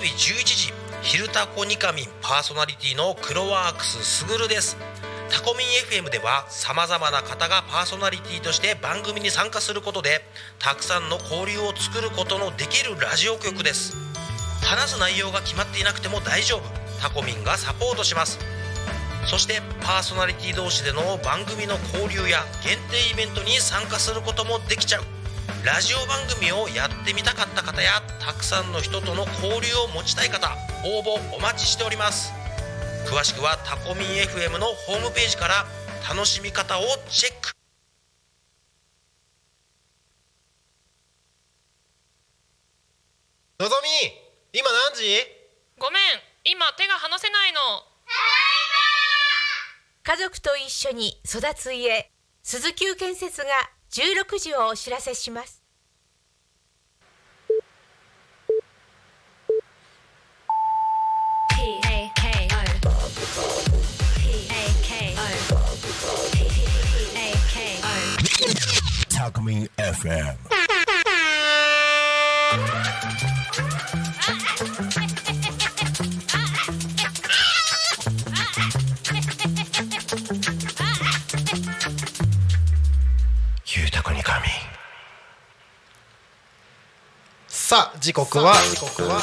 日11時「昼タコニカミン」パーソナリティのクロワークスすぐるです。タコミン FM ではさまざまな方がパーソナリティとして番組に参加することでたくさんの交流を作ることのできるラジオ局です。話す内容が決まっていなくても大丈夫。タコミンがサポートします。そしてパーソナリティ同士での番組の交流や限定イベントに参加することもできちゃう。ラジオ番組をやってみたかった方やたくさんの人との交流を持ちたい方応募お待ちしております。詳しくはタコミン FM のホームページから楽しみ方をチェック。のぞみ今何時？ごめん今手が離せないの。家族と一緒に育つ家鈴木建設が16時をお知らせします。タコミン FM さあ時刻は時刻は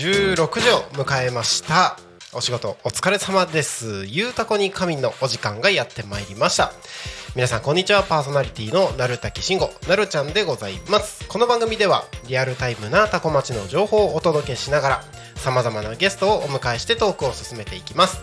16時を迎えました。お仕事お疲れ様です。ゆうたこに神のお時間がやってまいりました。皆さんこんにちは。パーソナリティのなるたきしんごなるちゃんでございます。この番組ではリアルタイムなタコ町の情報をお届けしながらさまざまなゲストをお迎えしてトークを進めていきます。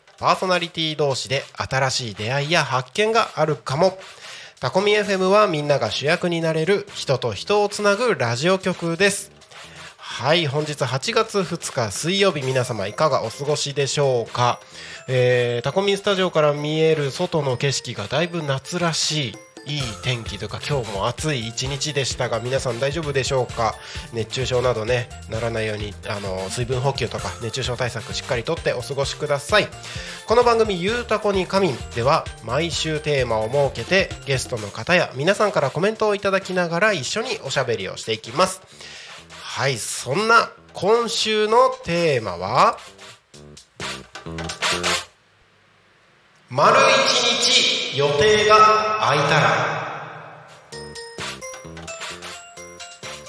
パーソナリティ同士で新しい出会いや発見があるかも。タコミ FM はみんなが主役になれる人と人をつなぐラジオ局です。はい本日8月2日水曜日皆様いかがお過ごしでしょうか、えータコミンスタジオから見える外の景色がだいぶ夏らしい。いい天気とか今日も暑い一日でしたが皆さん大丈夫でしょうか？熱中症などねならないようにあの水分補給とか熱中症対策しっかりとってお過ごしください。この番組「ゆうたこに仮眠」では毎週テーマを設けてゲストの方や皆さんからコメントをいただきながら一緒におしゃべりをしていきます。はいそんな今週のテーマは丸一日予定が空いたら。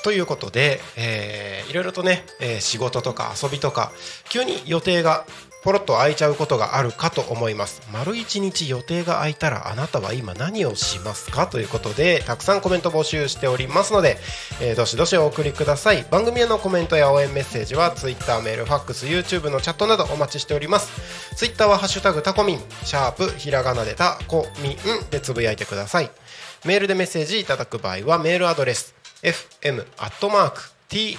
ということで、えーいろいろとね、えー仕事とか遊びとか急に予定がポロッと空いちゃうことがあるかと思います。丸一日予定が空いたらあなたは今何をしますかということでたくさんコメント募集しておりますので、えーどしどしお送りください。番組へのコメントや応援メッセージは Twitter メールファックス YouTube のチャットなどお待ちしております。Twitter は「ハッシュタグタコミン」シャープひらがなでタコミンでつぶやいてください。メールでメッセージいただく場合はメールアドレス fm アットマーク tacomin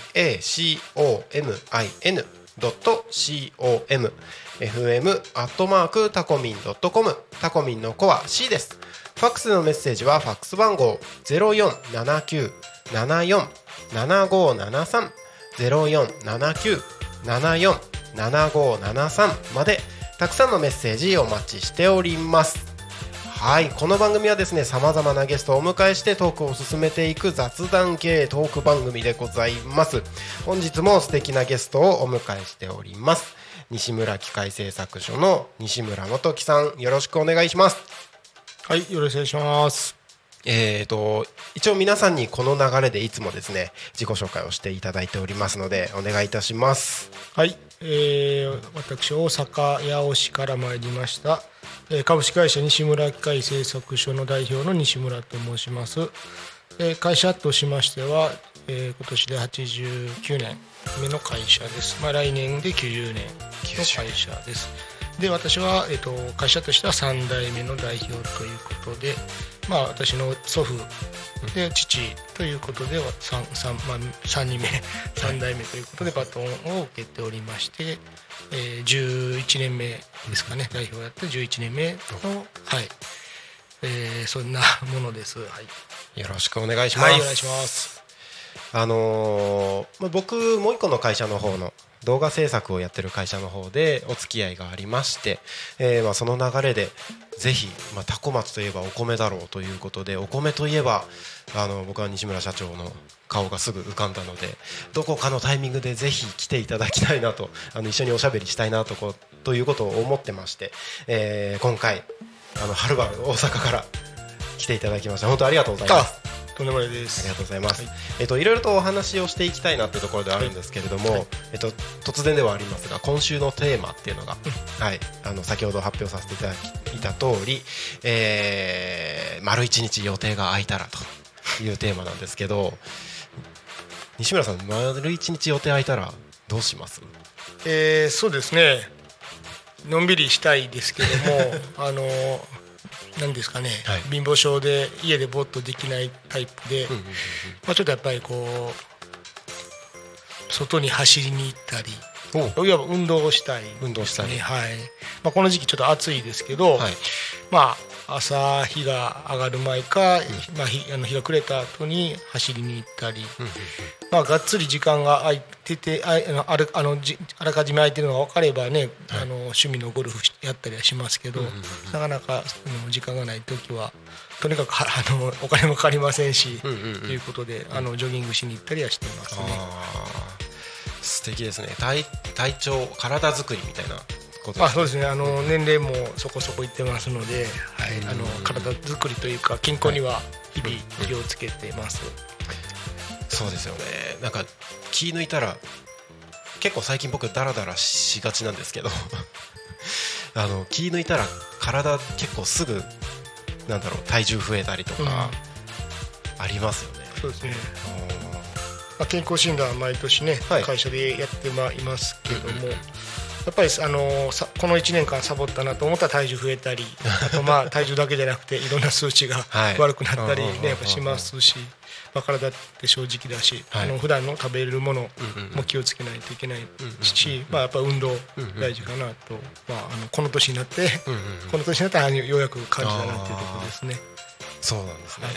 com fm アットマークタコミンドットコムタコミンの子は C です。ファックスのメッセージはファックス番号ゼロ四七九七四七五七三ゼロ四七九七四七五七三までたくさんのメッセージお待ちしております。はいこの番組はですねさまざまなゲストをお迎えしてトークを進めていく雑談系トーク番組でございます。本日も素敵なゲストをお迎えしております。西村機械製作所の西村元樹さんよろしくお願いします。はい、よろしくお願いします。えー、と一応皆さんにこの流れでいつもですね自己紹介をしていただいておりますのでお願いいたします。はい、えー、私大阪八尾市から参りました、えー株式会社西村機械製作所の代表の西村と申します。会社としましては、今年で89年目の会社です。まあ来年で90年の会社です。で私は、えー、と会社としては3代目の代表ということで、まあ私の祖父で父ということでは 3, 3, まあ、3人目3代目ということでバトンを受けておりまして、えー、11年目ですかね。代表をやって11年目のはい、えー、そんなものです。はい、よろしくお願いします、はい、お願いしますあのーまあ僕もう一個の会社の方の動画制作をやってる会社の方でお付き合いがありまして、えーまあその流れでぜひ、まあ、タコ町といえばお米だろうということでお米といえばあの僕は西村社長の顔がすぐ浮かんだのでどこかのタイミングでぜひ来ていただきたいなとあの一緒におしゃべりしたいなとこということを思ってまして、えー今回あのはるばる大阪から来ていただきました本当ありがとうございます。あとんでもないでありすがとうございます。はい。えっといろいろとお話をしていきたいなっていうところではあるんですけれども、えっと突然ではありますが今週のテーマっていうのが、はい。あの先ほど発表させていただいた通り、えー、丸一日予定が空いたらというテーマなんですけど、西村さん丸一日予定空いたらどうします？えー、そうですね。のんびりしたいですけども あの何ですかね、はい。貧乏症で家でぼーっとできないタイプで、まあ、ちょっとやっぱりこう外に走りに行ったりいわば運動をしたいね、運動したりはい。まあ、この時期ちょっと暑いですけど、はい。まあ、朝日が上がる前か、まあ、日あの日が暮れた後に走りに行ったり、まあ、がっつり時間が空いててああのあるあのじあらかじめ空いてるのが分かればね、あの趣味のゴルフしやったりはしますけど、なかなか時間がない時はとにかくは あのお金もかかりませんし、ということであのジョギングしに行ったりはしていますね。素敵ですね。体体調体作りみたいなことですあそうですね。あの年齢もそこそこいってますので、はい、あの体作りというか健康には日々気をつけてます。そうですよね。なんか気抜いたら結構最近僕ダラダラしがちなんですけど あの気抜いたら体結構すぐなんだろう体重増えたりとかありますよね、そうですね。まあ、健康診断は毎年ね、はい。会社でやってまいますけども、やっぱりあのさこの1年間サボったなと思ったら体重増えたり あとまあ体重だけじゃなくていろんな数値がはい。悪くなったりねやっぱしますし、まあ、体って正直だし、はい。あの普段の食べれるものも気をつけないといけないし、まあ、やっぱ運動大事かなと、まあ、あのこの年になって、この年になったらようやく感じたなっていうところですね。そうなんですね、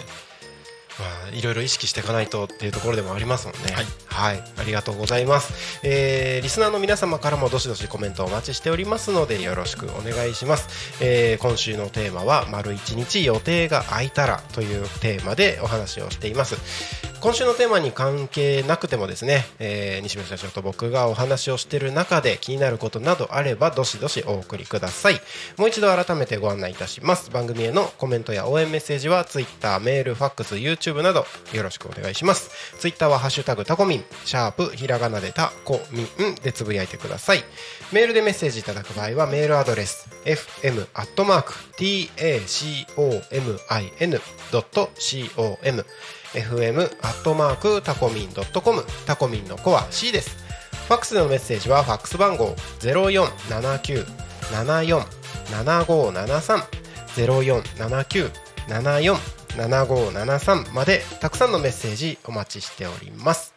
まあ、いろいろ意識していかないとっていうところでもありますもんね。はい、ありがとうございます、えーリスナーの皆様からもどしどしコメントお待ちしておりますのでよろしくお願いします、えー今週のテーマは丸一日予定が空いたらというテーマでお話をしています今週のテーマに関係なくてもですね、えー西村社長と僕がお話をしている中で気になることなどあればどしどしお送りください。もう一度改めてご案内いたします。番組へのコメントや応援メッセージは Twitter メールファックス YouTube などよろしくお願いします。Twitter はハッシュタグタコミン。シャープひらがなでタコミンでつぶやいてください。メールでメッセージいただく場合はメールアドレス fm fm アットマークタコミンドットコムタコミンの子は C ですファックスでのメッセージはファックス番号ゼロ四七九七四七五七三ゼロ四七九七四七五七三までたくさんのメッセージお待ちしております。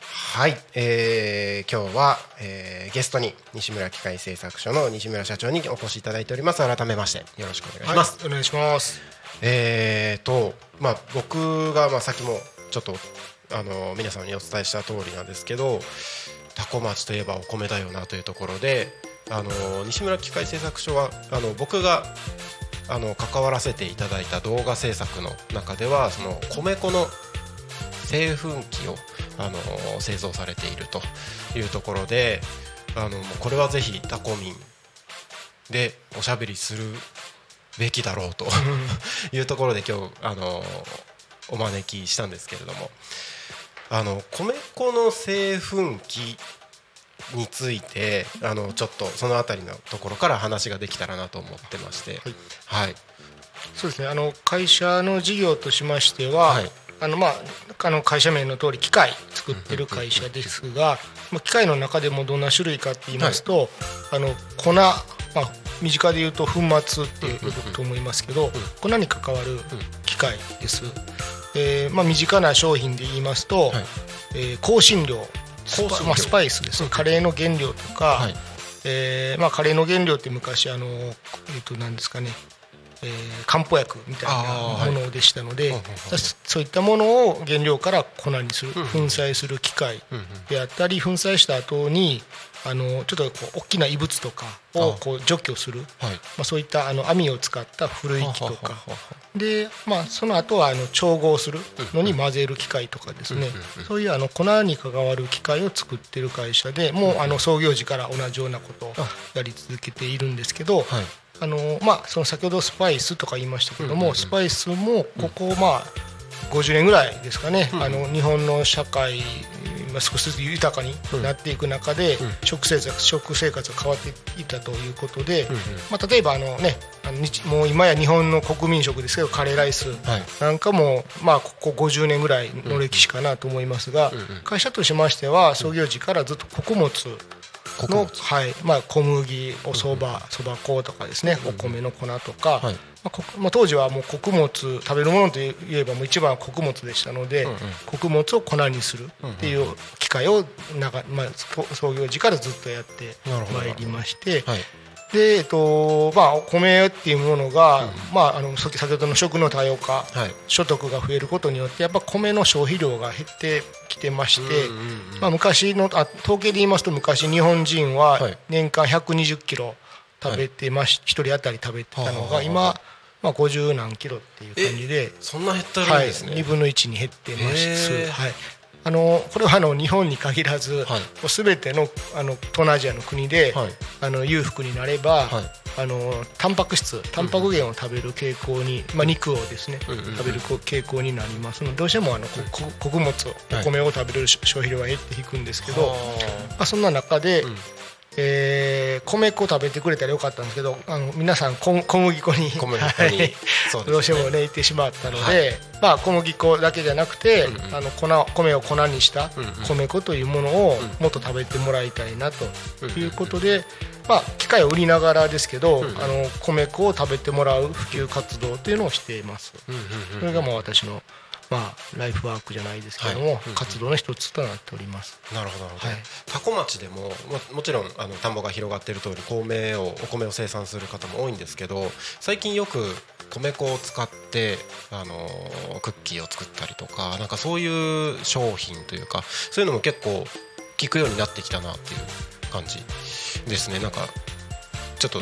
はい、えー、今日は、えーゲストに西村機械製作所の西村社長にお越しいただいております。改めましてよろしくお願いします。はい、お願いします。えーとまあ僕がまあさっきもちょっとあの皆さんにお伝えした通りなんですけど多古町といえばお米だよなというところであの西村機械製作所はあの僕があの関わらせていただいた動画制作の中ではその米粉の製粉機をあの製造されているというところであのこれはぜひタコミンでおしゃべりするべきだろうというところで今日あのお招きしたんですけれども。あの米粉の製粉機についてあのちょっとそのあたりのところから話ができたらなと思ってまして。はい、そうですね。あの会社の事業としましては、はいあのまああの会社名の通り機械作ってる会社ですが、まあ機械の中でもどんな種類かって言いますと、あの粉まあ身近で言うと粉末って呼ぶと思いますけど粉に関わる機械です、えーまあ、身近な商品で言いますと、はい。えー香辛料スパまあ、スパイスです。ねカレーの原料とか、はい。えーまあ、カレーの原料って昔あの、えー、と何ですかね、えー漢方薬みたいなものでしたので、うんうんうんそそういったものを原料から粉にする、粉砕する機械であったり粉砕した後にあのちょっとこう大きな異物とかをこう除去する、はい。まあ、そういったあの網を使った古い木とははかははで、まあ、その後はあの調合するのに混ぜる機械とかですね。そういうあの粉に関わる機械を作ってる会社でもうあの創業時から同じようなことをやり続けているんですけど、はいあのまあ、その先ほどスパイスとか言いましたけども、スパイスもここまあ50年ぐらいですかね、あの日本の社会まあ少しずつ豊かになっていく中で、食生活食生活が変わっていったということで、まあ、例えばあの、ね、あの日もう今や日本の国民食ですけどカレーライスはい。なんかも、まあ、ここ50年ぐらいの歴史かなと思いますが、会社としましては創業時からずっと穀物の、はい。まあ、小麦おそばそば粉とかですね、お米の粉とか、はい。まあこまあ、当時はもう穀物食べるものといえばもう一番は穀物でしたので、穀物を粉にするっていう機会をなんか、まあ、そ創業時からずっとやってまいりまして。はいでえっとまあ、お米っていうものが、まあ、あの先先ほどの食の多様化、はい。所得が増えることによってやっぱ米の消費量が減ってきてまして、まあ、昔のあ統計で言いますと昔日本人ははい。年間120キロ食べてまし、一人当たり食べてたのが今、まあ、50何キロっていう感じで。そんな減ってるんはい、ですね、2分の1に減ってまへす、ーはい、あのこれはあの日本に限らず、はい。もう全てのあの東南アジアの国で、はい。あの裕福になれば、はい。あのタンパク質タンパク源を食べる傾向に、まあ、肉をですね、食べる傾向になりますのでどうしてもあの穀物はい。お米を食べる消費量は減っていくんですけど、はまあ、そんな中で、えー米粉食べてくれたらよかったんですけどあの皆さん小小麦粉に小麦粉に。はい。そうね。どうしてもね行ってしまったので、まあ、小麦粉だけじゃなくて、あの粉米を粉にした米粉というものをもっと食べてもらいたいなということで、まあ、機械を売りながらですけど、あの米粉を食べてもらう普及活動というのをしています。それがまあ私のまあ、ライフワークじゃないですけども、はい。活動の一つとなっております。なるほどなるほど、はい。多古町でもももちろんあの田んぼが広がっている通り米をお米を生産する方も多いんですけど最近よく米粉を使ってあのクッキーを作ったりとかなんかそういう商品というかそういうのも結構聞くようになってきたなっていう感じですね。なんかちょっと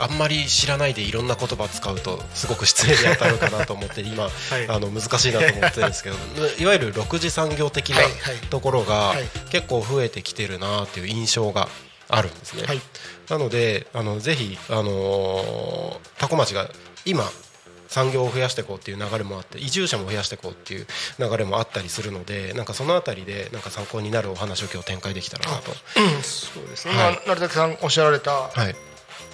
あんまり知らないでいろんな言葉使うとすごく失礼に当たるかなと思って今、い。あの難しいなと思ってるんですけど いわゆる6次産業的なところがはい結構増えてきてるなっていう印象があるんですね。はい。なのであのぜひ、あのー、多古町が今産業を増やしていこうっていう流れもあって移住者も増やしていこうっていう流れもあったりするのでなんかそのあたりでなんか参考になるお話を今日展開できたらなと。うん。そうですね、はい。今成田さんおっしゃられたはい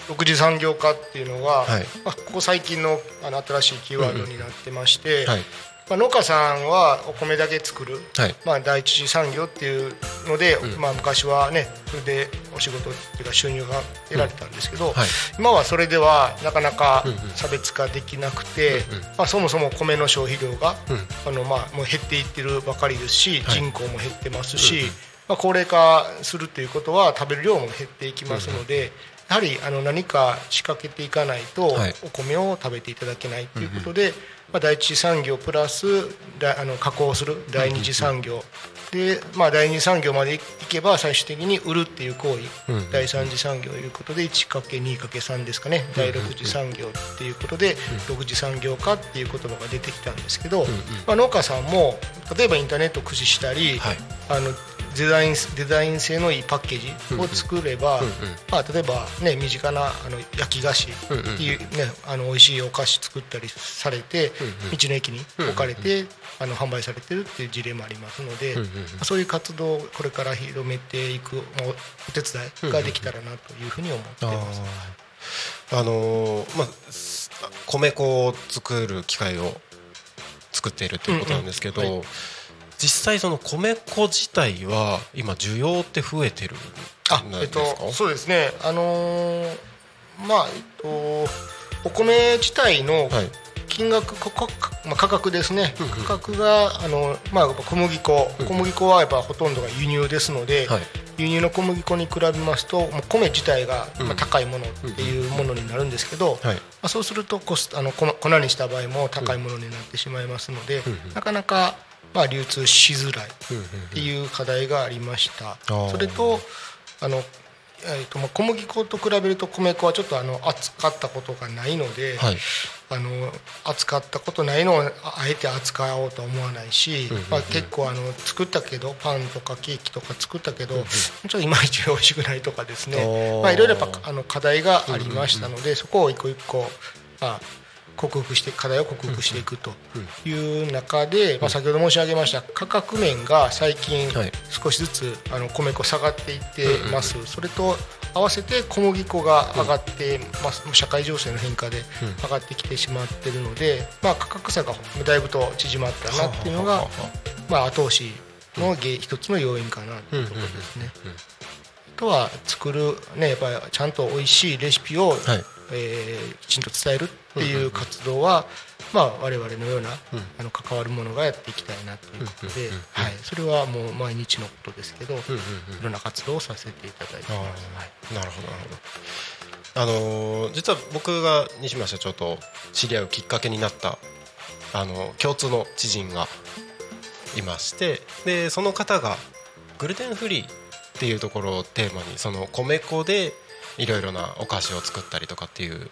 6次産業化っていうのが、はい。まあ、ここ最近のあの新しいキーワードになってまして、はい。まあ、農家さんはお米だけ作る、はい。まあ、第一次産業っていうので、まあ、昔はねそれでお仕事っていうか収入が得られたんですけど、はい。今はそれではなかなか差別化できなくて、まあ、そもそも米の消費量が、あのまあもう減っていってるばかりですし、はい。人口も減ってますし、まあ、高齢化するっていうことは食べる量も減っていきますので。やはりあの何か仕掛けていかないとはい。お米を食べていただけないということで、まあ、第一次産業プラスだあの加工する第二次産業で、まあ、第二次産業までいけば最終的に売るっていう行為、第三次産業ということで 1×2×3 ですかね。第六次産業っていうことで六次産業化っていう言葉が出てきたんですけど、まあ、農家さんも例えばインターネットを駆使したり、はい。あのデザインデザイン性のいいパッケージを作れば、まあ、例えば、ね、身近なあの焼き菓子っていう、ねあの美味しいお菓子作ったりされて、道の駅に置かれて、あの販売されてるっていう事例もありますので、まあそういう活動をこれから広めていくお手伝いができたらなというふうに思ってます。あのーまあす米粉を作る機械を作っているということなんですけど、うんうん。は実際その米粉自体は今需要って増えてるんあえっですか、と、そうですね、あのーまあえっとお米自体のはい金額価格,、まあ、価格ですね、価格があの、まあ、小麦粉、小麦粉はやっぱほとんどが輸入ですので、はい。輸入の小麦粉に比べますと米自体がまあ高いものっていうものになるんですけど、はい。まあ、そうするとコスあの粉粉にした場合も高いものになってしまいますので、なかなかまあ流通しづらいっていう課題がありました。ー。それとあのえーとまあ小麦粉と比べると米粉はちょっとあの扱ったことがないので、はいあの扱ったことないのをああえて扱おうとは思わないし、まあ、結構あの作ったけどパンとかケーキとか作ったけど、ちょっといまいち美味しくないとかですおねー、まあ、いろいろやっぱあの課題がありましたので、そこを一個一個、まあ、克服して課題を克服していくという中で、まあ、先ほど申し上げました価格面が最近はい。少しずつあの米粉下がっていってます、それと合わせて小麦粉が上がってます、社会情勢の変化で上がってきてしまっているので、まあ、価格差がだいぶと縮まったなっていうのが、まあ、後押しの原一つの要因かなというところですね。あとは作る、ね、やっぱりちゃんと美味しいレシピを、はいえーきちんと伝えるっていう活動は、まあ、我々のような、あの関わるものがやっていきたいなということで、はい、それはもう毎日のことですけど、いろんな活動をさせていただいてあます。ー。なるほどなるほど。あのー実は僕が西村社長と知り合うきっかけになったあの共通の知人がいましてでその方がグルテンフリーっていうところをテーマにその米粉でいろいろなお菓子を作ったりとかっていう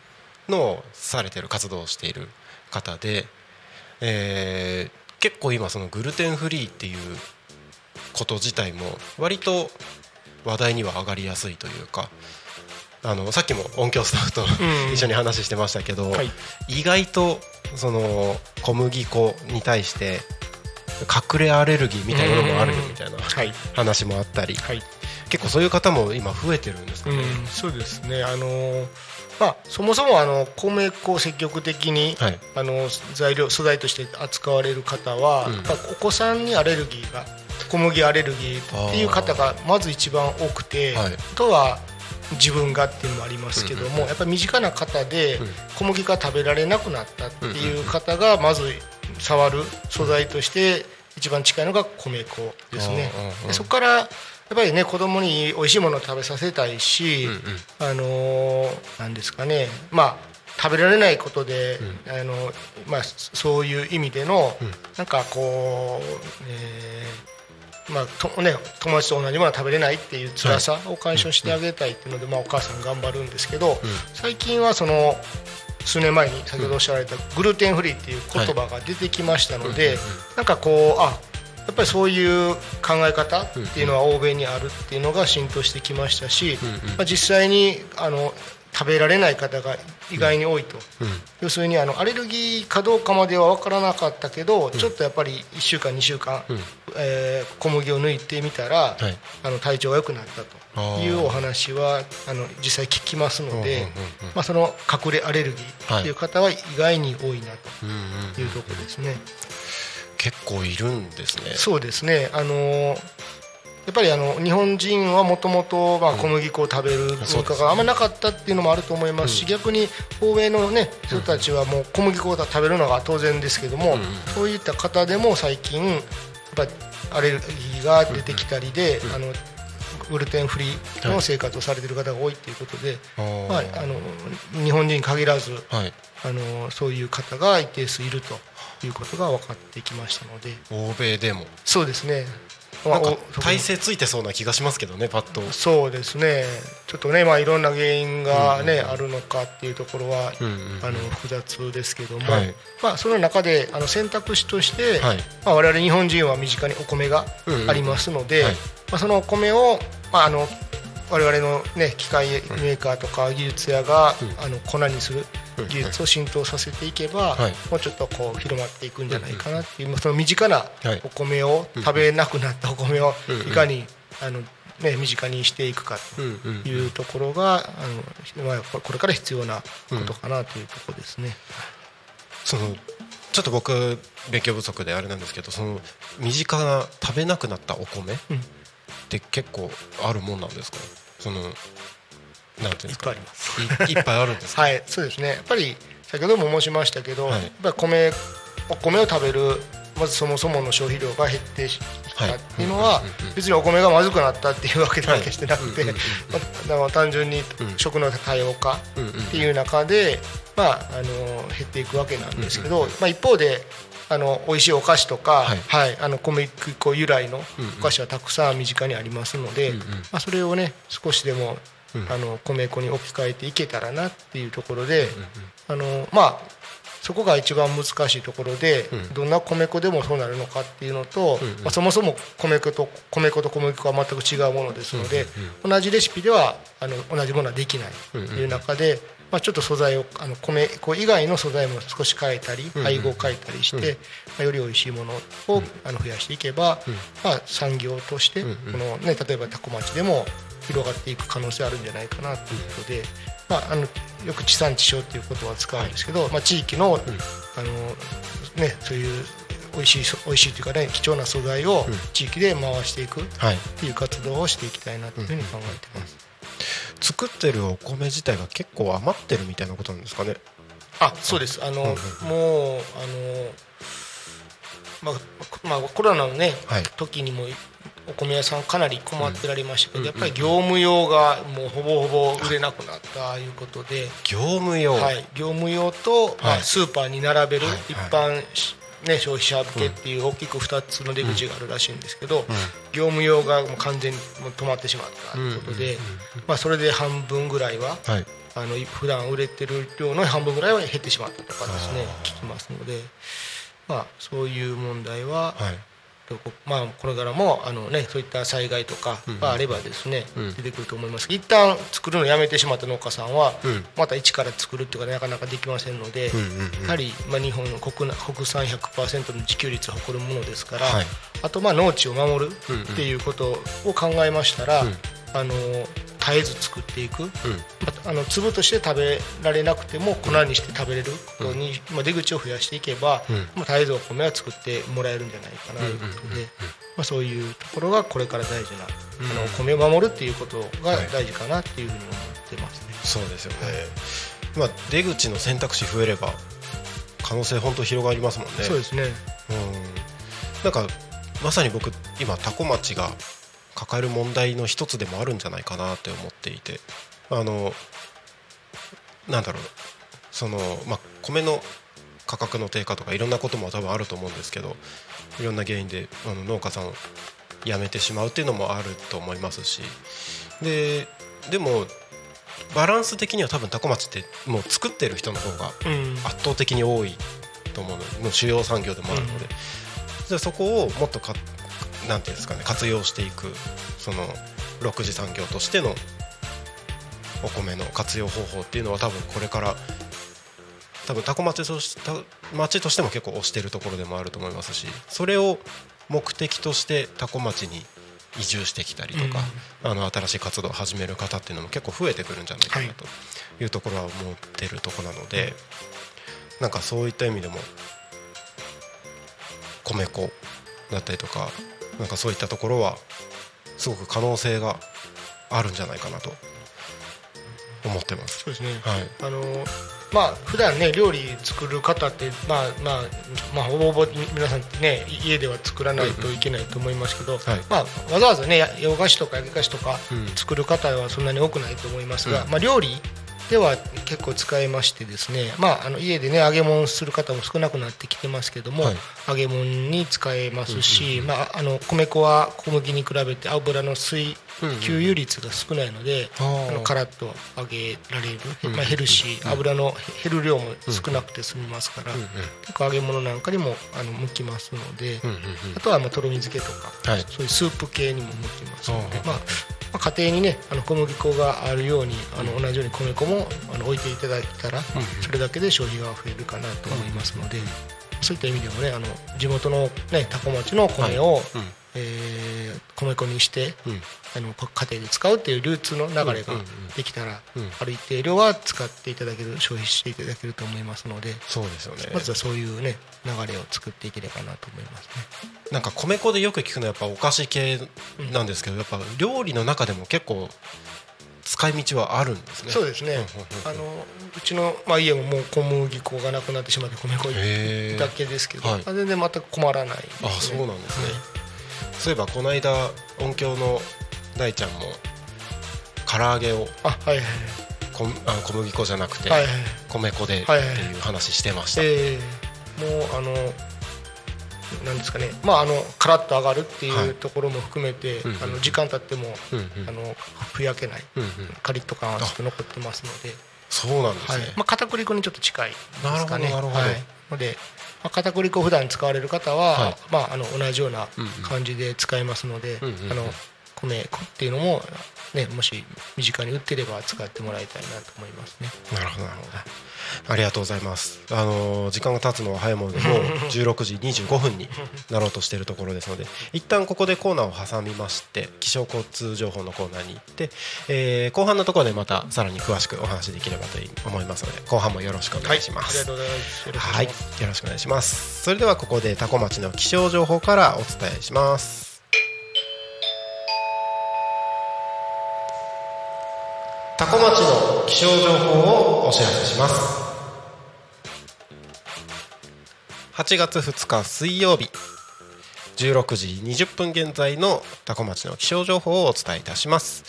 のをされてる活動をしている方で、えー結構今そのグルテンフリーっていうこと自体も割と話題には上がりやすいというかあのさっきも音響スタッフとうん。一緒に話してましたけど、はい。意外とその小麦粉に対して隠れアレルギーみたいなのもあるよみたいなはい。話もあったりはい結構そういう方も今増えてるんですかね。うん、そうですね、あのーまあ、そもそもあの米粉を積極的に、はい。あの材料素材として扱われる方は、うん。やっぱお子さんにアレルギーが小麦アレルギーっていう方がまず一番多くて、はい。あとは自分がっていうのもありますけども、やっぱり身近な方で小麦が食べられなくなったっていう方がまず触る素材として一番近いのが米粉ですね。うんうんうん。でそこからやっぱりね子供に美味しいものを食べさせたいし、あのーなんですかね。まあ食べられないことで、あのまあそういう意味での、なんかこう、えーまあとね、友達と同じものを食べれないっていう辛さを解消してあげたいっていうので、まあ、お母さん頑張るんですけど、最近はその数年前に先ほどおっしゃられたグルテンフリーっていう言葉が出てきましたので、なんかこうあやっぱりそういう考え方っていうのは欧米にあるっていうのが浸透してきましたし、まあ、実際にあの食べられない方が意外に多いと、要するにあのアレルギーかどうかまでは分からなかったけど、ちょっとやっぱり1週間2週間、えー小麦を抜いてみたら、はい。あの体調が良くなったというお話はあの実際聞きますので、まあ、その隠れアレルギーっていう方は意外に多いなというところですね。結構いるんですね。そうですね。あのーやっぱりあの日本人はもともと小麦粉を食べる文化があんまなかったっていうのもあると思いますし、逆に欧米の、ね、人たちはもう小麦粉を食べるのが当然ですけども、そういった方でも最近やっぱりアレルギーが出てきたりで、あのグルテンフリーの生活をされている方が多いということで、あー。まあ、あの日本人に限らずはい。あのそういう方が一定数いるということが分かってきましたので。欧米でも。そうですね。なんかまあお体勢ついてそうな気がしますけどねパッと。そうですね。ちょっとね、まあ、いろんな原因が、ねあるのかっていうところは、うんうんあの複雑ですけども、はい。まあ、その中であの選択肢として、はい。まあ、我々日本人は身近にお米がありますので、はい。まあ、そのお米を、まあ、あの我々の、ね、機械メーカーとか技術屋が、あの粉にする技術を浸透させていけば、はい。もうちょっとこう広まっていくんじゃないかなっていう、その身近なはい。お米を、食べなくなったお米をいかに、あのね、身近にしていくかというところが、あのまあ、これから必要なことかなというところですね。そのちょっと僕勉強不足であれなんですけどその身近な食べなくなったお米っうんて結構あるもんなんですか？そのなんていうんですかいっぱいあります。いいっぱいあるんですか？はいそうですね。やっぱり先ほども申しましたけど、はい。やっぱり米お米を食べるまずそもそもの消費量が減ってきたっていうのは別にお米がまずくなったっていうわけでは決してなくて、まあ単純に食の多様化っていう中で、まあ、あの減っていくわけなんですけど、まあ、一方であの美味しいお菓子とか、はい。はい、あの小麦粉由来のお菓子はたくさん身近にありますので、まあ、それをね少しでも、あの米粉に置き換えていけたらなっていうところで、あのまあそこが一番難しいところで、どんな米粉でもそうなるのかっていうのと、まあ、そもそも米粉と米粉と小麦粉は全く違うものですので、同じレシピではあの同じものはできないという中で、まあ、ちょっと素材をあの米粉以外の素材も少し変えたり配合を変えたりして、まあ、より美味しいものをあの増やしていけば、まあ、産業としてこの、ね、例えば多古町でも広がっていく可能性あるんじゃないかなということで、まあ、あのよく地産地消っていう言葉を使うんですけど、まあ、地域の,、あのね、そういう美味しいそ美味しいというかね貴重な素材を地域で回していくっはい。ていう活動をしていきたいなというふうに考えてます。作ってるお米自体が結構余ってるみたいなことなんですかね？あそうです。あの、もうあのまあ、まあ、コロナのね、はい。時にもお米屋さんかなり困ってられましたけど、やっぱり業務用がもうほぼほぼ売れなくなったということで、業務用、はい、業務用と、スーパーに並べるはい一般し、ね、消費者向けっていう大きく2つの出口があるらしいんですけど、業務用がもう完全に止まってしまったということで、まあ、それで半分ぐらいははい。あの普段売れてる量の半分ぐらいは減ってしまったとかですね聞きますので、まあ、そういう問題は、はいまあ、これからもあの、ね、そういった災害とかがあればですね、出てくると思います。一旦作るのをやめてしまった農家さん。は、また一から作るっていうかなかなかできませんので、やはり、まあ、日本の国内国産100%の自給率を誇るものですから、はい。あとまあ農地を守るっていうことを考えましたら、あの絶えず作っていく、まああの粒として食べられなくても粉にして食べれる。ことに、まあ、出口を増やしていけば、まあ、絶えずお米は作ってもらえるんじゃないかな。ということで、まあ、そういうところがこれから大事な、あのお米を守るっていうことが大事かなっていうふうに思ってますね。そうですよね、まあ、出口の選択肢増えれば可能性本当広がりますもんね。そうですね。うん。なんかまさに僕今多古町が抱える問題の一つでもあるんじゃないかなって思っていて。あのなんだろう。そのまあ米の価格の低下とかいろんなことも多分あると思うんですけどいろんな原因であの農家さんを辞めてしまうっていうのもあると思いますし。ででもバランス的には多分多古町ってもう作ってる人の方がうん。圧倒的に多いと思うの。でもう主要産業でもあるので、じゃあそこをもっとかなんていうんですかね活用していくその6次産業としてのお米の活用方法っていうのは多分これから多分多古町とし多町としても結構推してるところでもあると思いますしそれを目的として多古町に移住してきたりとか、あの新しい活動を始める方っていうのも結構増えてくるんじゃないかなというところは思ってるところなので、なんかそういった意味でも米粉だったりとかなんかそういったところはすごく可能性があるんじゃないかなと思ってます。そうですね、はい。あのまあ普段ね料理作る方ってまあまあまあほぼほぼ皆さんね家では作らないといけないと思いますけど、はい。まあわざわざねや洋菓子とか焼き菓子とかうん。作る方はそんなに多くないと思いますが、うん。まあ料理では結構使えましてですね、まあ、あの家でね揚げ物する方も少なくなってきてますけども、はい。揚げ物に使えますし、まあ、あの米粉は小麦に比べて油の水吸油率が少ないので、あのカラッと揚げられる、まあ、ヘルシー。油の減る量も少なくて済みますから、結構揚げ物なんかにもあの向きますので、あとはまあとろみ漬けとか、はい。そういうスープ系にも向きますのでまあまあ、家庭にねあの小麦粉があるようにあの同じように米粉もあの置いていただいたら、それだけで消費が増えるかなと思いますので、そういった意味でもねあの地元の、ね、多古町の米を、えー米粉にして、あのこ家庭で使うっていう流通の流れができたら、ある一定量は使っていただける消費していただけると思いますのでそうですよね。まずはそういうね流れを作っていければなと思いますね。なんか米粉でよく聞くのはやっぱお菓子系なんですけどやっぱ料理の中でも結構使使い道はあるんですね。そうですね、あのうちの、まあ、家ももう小麦粉がなくなってしまって米粉だけですけど、全然全く困らないです、ね、あそうなんですね、そういえばこの間音響の大ちゃんも唐揚げをあはいはいこあ小麦粉じゃなくてはいはい。米粉でってはいう話してました、えーもうあのなんですかね。まああのカラッと上がるってはいいうところも含めて、うんうん。あの時間経っても、うんうん。あのふやけない、うんうん。カリッと感はずっと残ってますので、そうなんですね、はい。まあ、片栗粉にちょっと近いですかね。なるほどなるほど。はい、ので、まあ、片栗粉を普段使われる方は、はい。まあ、あの同じような感じで使えますので、うんうんうん。あの米粉っていうのも、ね、もし身近に売ってれば使ってもらいたいなと思いますね。なるほどなるほどありがとうございますあのー時間が経つのは早いものでも う16時25分になろうとしているところですので一旦ここでコーナーを挟みまして気象交通情報のコーナーに行って、えー後半のところでまたさらに詳しくお話しできればと思いますので後半もよろしくお願いします、ありがとうございます。よろしくおはい願いします。よろしくお願いしますそれではここでタコ町の気象情報からお伝えしますタコ町の気象情報をお知らせします。8月2日水曜日16時20分現在のタコ町の気象情報をお伝えいたします。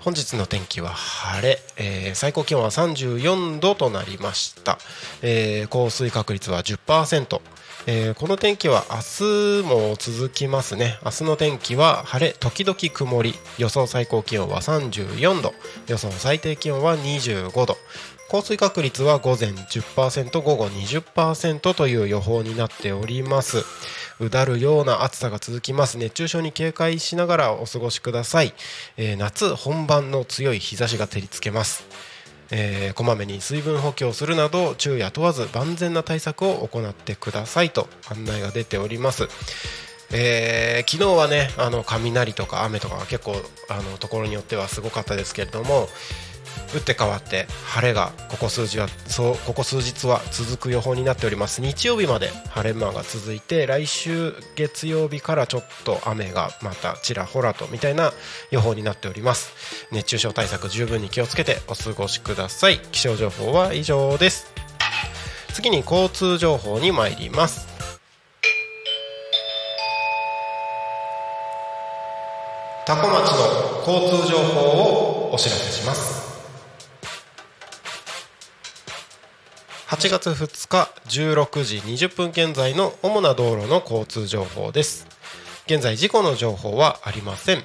本日の天気は晴れ、えー最高気温は34度となりました、えー降水確率は10%、えーこの天気は明日も続きますね。明日の天気は晴れ時々曇り。予想最高気温は34度。予想最低気温は25度。降水確率は午前10%午後20%という予報になっております。うだるような暑さが続きます。熱中症に警戒しながらお過ごしください、えー夏本番の強い日差しが照りつけます。えーこまめに水分補給をするなど昼夜問わず万全な対策を行ってくださいと案内が出ております。えー昨日はねあの雷とか雨とかが結構あのところによってはすごかったですけれども打って変わって晴れがここ数日はそうここ数日は続く予報になっております。日曜日まで晴れ間が続いて来週月曜日からちょっと雨がまたちらほらとみたいな予報になっております。熱中症対策十分に気をつけてお過ごしください。気象情報は以上です。次に交通情報に参ります。多古町の交通情報をお知らせします。8月2日16時20分現在の主な道路の交通情報です。現在事故の情報はありません。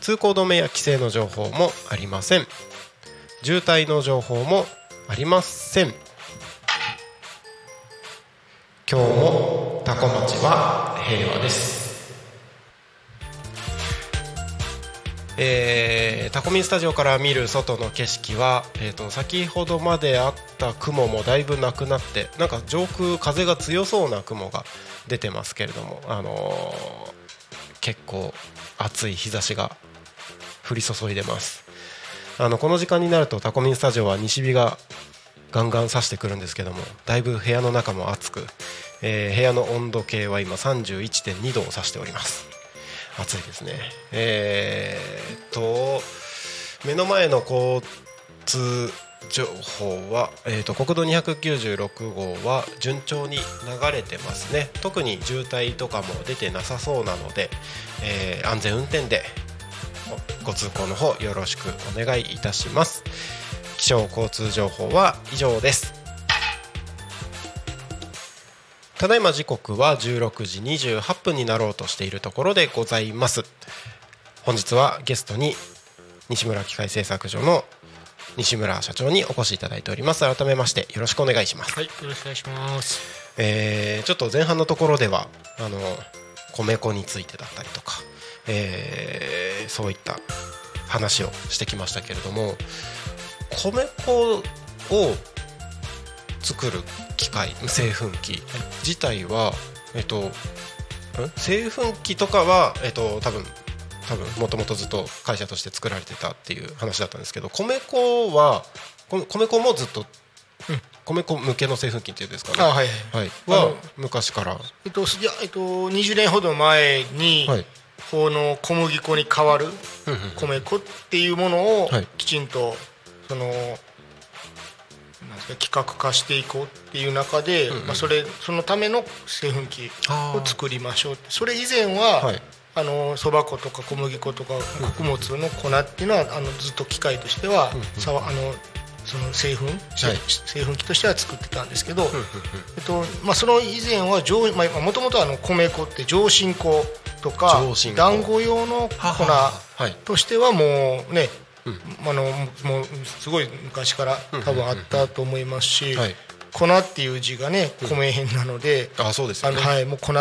通行止めや規制の情報もありません。渋滞の情報もありません。今日も多古町は平和です。えータコミンスタジオから見る外の景色は、えー、と先ほどまであった雲もだいぶなくなってなんか上空風が強そうな雲が出てますけれども、あのー結構暑い日差しが降り注いでます。あのこの時間になるとタコミンスタジオは西日がガンガン差してくるんですけどもだいぶ部屋の中も暑く、えー部屋の温度計は今31.2度を指しております。暑いですね。えーっと目の前の交通情報は、えー、と国道296号は順調に流れてますね。特に渋滞とかも出てなさそうなので、えー安全運転でご通行の方よろしくお願いいたします。気象交通情報は以上です。ただいま時刻は16時28分になろうとしているところでございます。本日はゲストに西村機械製作所の西村社長にお越しいただいております。改めましてよろしくお願いします、はい、よろしくお願いします。えーちょっと前半のところではあの米粉についてだったりとか、えーそういった話をしてきましたけれども米粉を作る機械製粉機。自体は、えっとん？製粉機とかは、えっと、多分多分もともとずっと会社として作られてたっていう話だったんですけど米粉はこ米粉もずっと、米粉向けの製粉機っていうんですかね？あ、はい。はい、は昔から、えっと、いや、えっと、20年ほど前に、はい。この小麦粉に変わる米粉っていうものをはい。きちんとその企画化していこうっていう中で、まあ、それそのための製粉機を作りましょうそれ以前は、はい。あのそば粉とか小麦粉とか穀物の粉っていうのはあのずっと機械としては、さわあのその製粉、製粉機としては作ってたんですけど、えっとまあ、その以前はもともと米粉って上新粉とか団子用のは粉は。はい。としてはもうね、あのもうすごい昔から多分あったと思いますし、はい粉っていう字がね米編なので、あそうですよね。あのはい、もう粉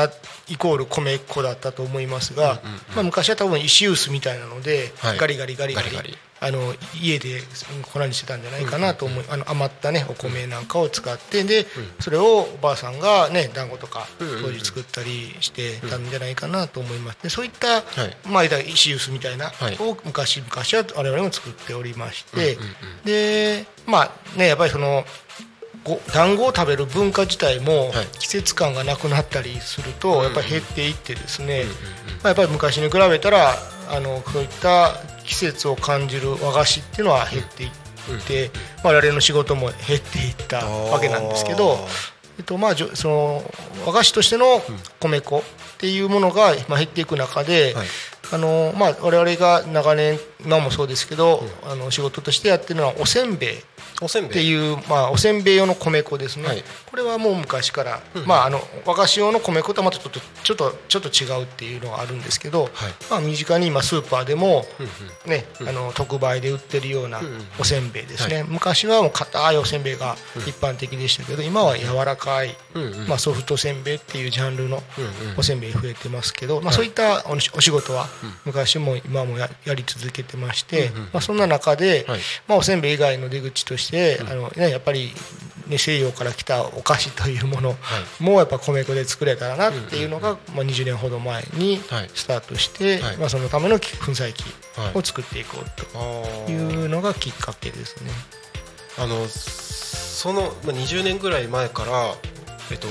イコール米粉だったと思いますが、まあ、昔は多分石臼みたいなので、はい。ガリガリガリガリガリガリ。あの家で粉にしてたんじゃないかなと思い、あの余ったねお米なんかを使ってで、それをおばあさんがね団子とか当時作ったりしてたんじゃないかなと思います。でそういった、い。まあ石臼みたいなはい。を昔昔は我々も作っておりまして、でまあねやっぱりそのご団子を食べる文化自体もはい。季節感がなくなったりするとやっぱり減っていってですね。まあやっぱり昔に比べたらあのそういった季節を感じる和菓子っていうのは減っていってまあ我々の仕事も減っていったわけなんですけどえっとまあじょその和菓子としての米粉っていうものがまあ減っていく中ではい。あのまあ我々が長年今もそうですけどあの仕事としてやってるのはおせんべいっていう、まあ、おせんべい用の米粉ですね、はい。これはもう昔から、まあ、あの和菓子用の米粉とはまたちょっとちょっとちょっと違うっていうのがあるんですけど、まあ、身近に今スーパーでも、ねあの特売で売ってるようなおせんべいですね、昔はもう硬いおせんべいが一般的でしたけど今は柔らかい、まあ、ソフトせんべいっていうジャンルのおせんべい増えてますけど、まあ、そういったおお仕事は昔も今もややり続けてまして、まあ、そんな中で、はい。まあ、おせんべい以外の出口として、あのね、やっぱり、ね、西洋から来たお菓子というものもやっぱ米粉で作れたらなっていうのが、まあ、20年ほど前にはい。スタートして、はい。まあ、そのための粉砕機を作っていこうあというのがきっかけですね。あのそのまあ20年ぐらい前からえっと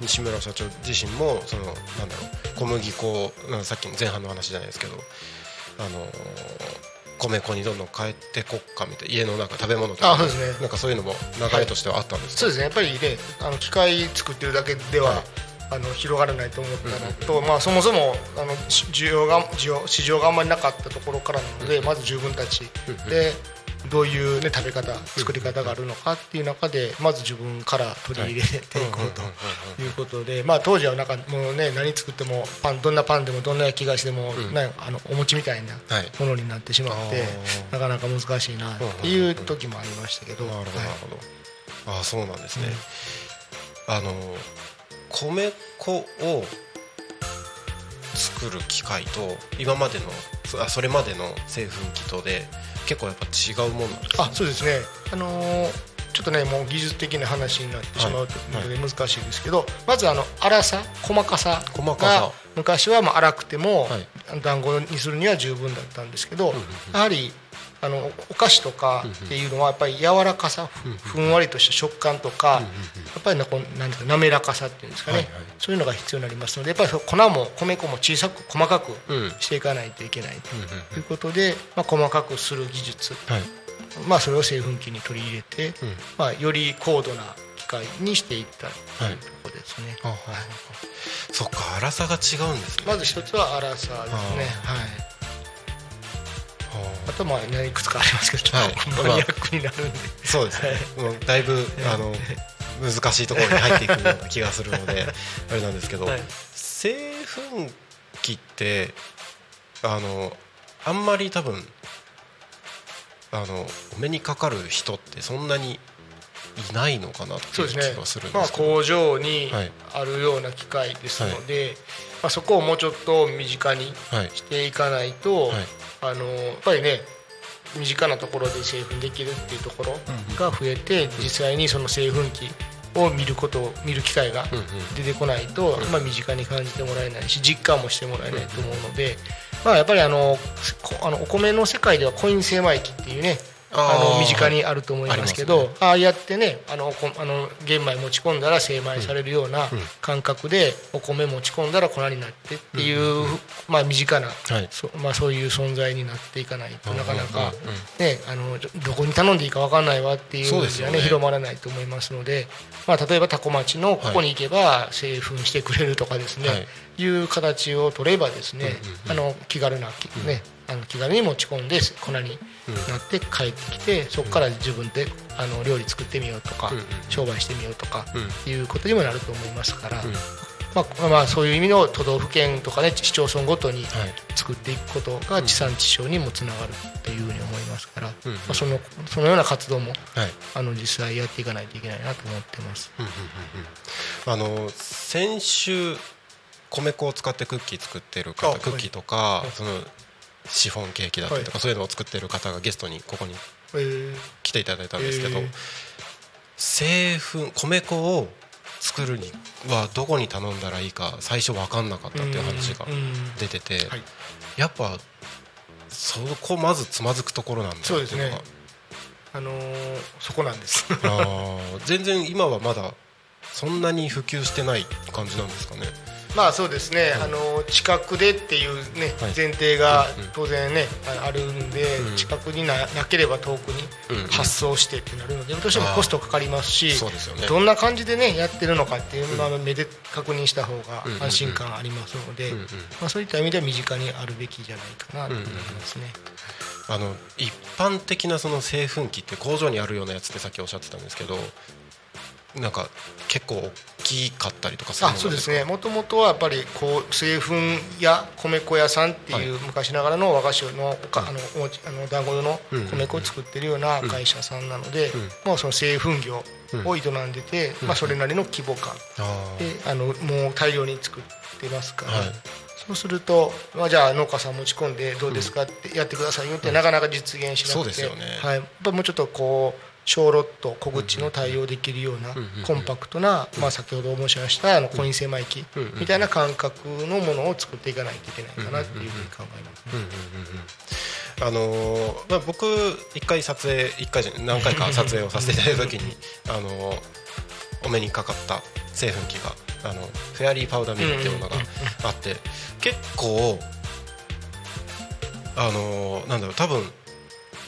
西村社長自身もそのなんだろう小麦粉さっきの前半の話じゃないですけどあの米粉にどんどん変えてこっかみたいな家のなんか食べ物とかね。なんかそういうのも流れとしてはあったんですか、そうですね。やっぱりねあの機械作ってるだけでは、あの広がらないと思ったのと、まあ、そもそもあのし需要が需要市場があんまりなかったところからなので、まず自分たち。でどういう、ね、食べ方作り方があるのかっていう中でまず自分から取り入れていこうということで、まあ、当時はなんかもう、ね、何作ってもパンどんなパンでもどんな焼き菓子でも、ねあのお餅みたいなはい。ものになってしまって、なかなか難しいなっていう時もありましたけど。なるほどなるはい。ほど、ああそうなんですね、あの米粉を作る機械と今までのそれまでの製粉機とで結構やっぱ違うもんなんですか？あそうですね、あのーちょっとねもう技術的な話になってしまうので難しいですけど、まずあの粗さ細かさ細かさ。が昔はまあ粗くてもはい。団子にするには十分だったんですけど、やはりあのお菓子とかっていうのはやっぱり柔らかさ、ふふんわりとした食感とか、やっぱりなこうなんていうか滑らかさっていうんですかね、そういうのが必要になりますのでやっぱり粉も米粉も小さく細かくうん。していかないといけないということで、まあ、細かくする技術。はいまあ、それを製粉機に取り入れて、まあ、より高度な機械にしていったというところですね、あはあはあそっか粗さが違うんですね。まず一つは粗さですね。はい。あとまあねいくつかありますけどはい。マニアックになるんで、そうですね、もうだいぶあの難しいところに入っていくような気がするので あれなんですけど、はい。製粉機ってあのあんまり多分あのお目にかかる人ってそんなにいないのかなっていう気がするんまあ、ですけど、工場にはい。あるような機械ですので、まあ、そこをもうちょっと身近にはい。していかないと、はい。あのやっぱりね身近なところで製粉できるっていうところが増えて、実際にその製粉機を見ることを見る機会が出てこないと、まあ、身近に感じてもらえないし実感もしてもらえないと思うので、まあ、やっぱりあのあのお米の世界ではコイン精米機っていうねあの身近にあると思いますけあどりああやってねあのこあの玄米持ち込んだら精米されるような感覚でお米持ち込んだら粉になってっていう、まあ、身近な、はい。そまあ、そういう存在になっていかないとなかなかね、あのどどこに頼んでいいか分かんないわっていうそうですよね。広まらないと思いますので、まあ、例えば多古町のここに行けば製粉してくれるとかですね、はい。い、う形を取ればですね、あの気軽な、ねあの気軽に持ち込んで粉になって帰ってきてそこから自分であの料理作ってみようとか、商売してみようとかいうことにもなると思いますから、まあまあ、そういう意味の都道府県とかね市町村ごとにはい。作っていくことが地産地消にもつながるというふうに思いますから、んまあ、そのそのような活動もはい。あの実際やっていかないといけないなと思ってます。あの先週米粉を使ってクッキー作ってる方クッキーとかそのシフォンケーキだったりとかそういうのを作ってる方がゲストにここにえー。来ていただいたんですけどえー製粉米粉を作るにはどこに頼んだらいいか最初分かんなかったっていう話が出ててはい。やっぱそこまずつまずくところなんだそうですね。っていのがあのーそこなんです。全然今はまだそんなに普及してない感じなんですかね。まあそうですね、あの近くでっていうね、はい。前提がうんうん。当然ね、ああるんで、うん。近くにななければ遠くにうんうん。発送してってなるので、どうしてもコストかかりますし、そうですよね。どんな感じでねやってるのかっていうのは目で確認した方がうんうんうん。安心感ありますので、うんうん。まあそういった意味では身近にあるべきじゃないかなと思いますね。あの一般的なその製粉機って工場にあるようなやつってさっきおっしゃってたんですけどなんか結構大きかったりとかするあそうですね。もともとはやっぱりこう製粉や米粉屋さんっていう昔ながらの和菓子のおかあのあの団子用の米粉を作ってるような会社さんなので、もうその製粉業を営んでて、まあ、それなりの規模感。であのもう大量に作ってますから、はい。そうすると、まあ、じゃあ農家さん持ち込んでどうですかってやってくださいよってなかなか実現しなくて、そうですよね。はい、やっぱもうちょっとこう小ロット小口の対応できるようなコンパクトな、まあ、先ほど申しましたあのコイン精米機みたいな感覚のものを作っていかないといけないかなっていうふうに考えます。あのーまあ、僕一回撮影一回じゃ何回か撮影をさせていただいた時に、あのーお目にかかった製粉機があのフェアリーパウダーミルっていうのがあって結構あのーなんだろう多分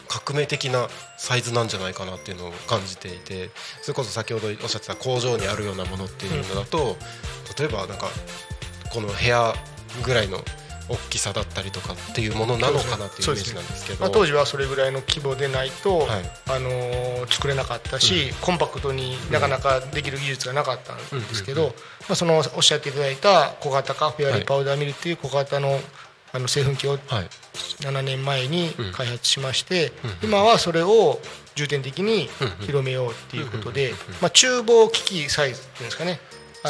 革命的なサイズなんじゃないかなっていうのを感じていてそれこそ先ほどおっしゃってた工場にあるようなものっていうのだと例えばなんかこの部屋ぐらいの大きさだったりとかっていうものなのかなっていうイメージなんですけど。まあ、当時はそれぐらいの規模でないと、はい。あのー作れなかったし、コンパクトになかなかできる技術がなかったんですけど、まあ、そのおっしゃっていただいた小型化フェアリーパウダーミルっていう小型のあの製粉機をはい。7年前に開発しまして、今はそれを重点的に広めようっていうことで、まあ、厨房機器サイズっていうんですかね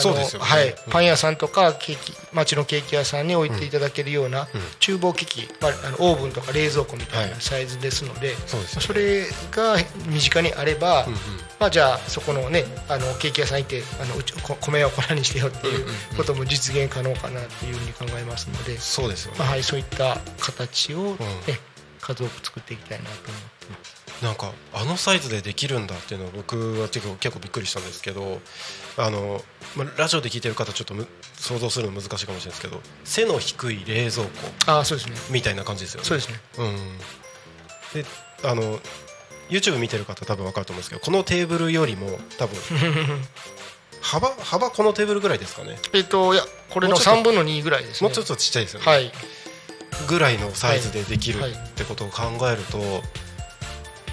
そうですよね。はい。うん、パン屋さんとかケーキ町のケーキ屋さんに置いていただけるような厨房機器、まあ、あのオーブンとか冷蔵庫みたいはない。サイズですので、そうですよね。それが身近にあれば、まあ、じゃあそこのねあのケーキ屋さん行ってあのうちこ米を粉にしてよっていうことも実現可能かなっていうふうに考えますので、そうですよね。まあ、はい、そういった形を、ね数多く作っていきたいなと思ってます。なんかあのサイズでできるんだっていうのを僕は結構結構びっくりしたんですけどあの、まあ、ラジオで聞いてる方ちょっとむ想像するの難しいかもしれないですけど背の低い冷蔵庫あそうですね。みたいな感じですよね。そうですね。うん、であの YouTube 見てる方多分分かると思うんですけどこのテーブルよりも多分 幅幅このテーブルぐらいですかね。えっといやこれのもうちょっと3分の2ぐらいですね。もうちょっとちっちゃいですよね、はい。ぐらいのサイズでできるはい。ってことを考えると、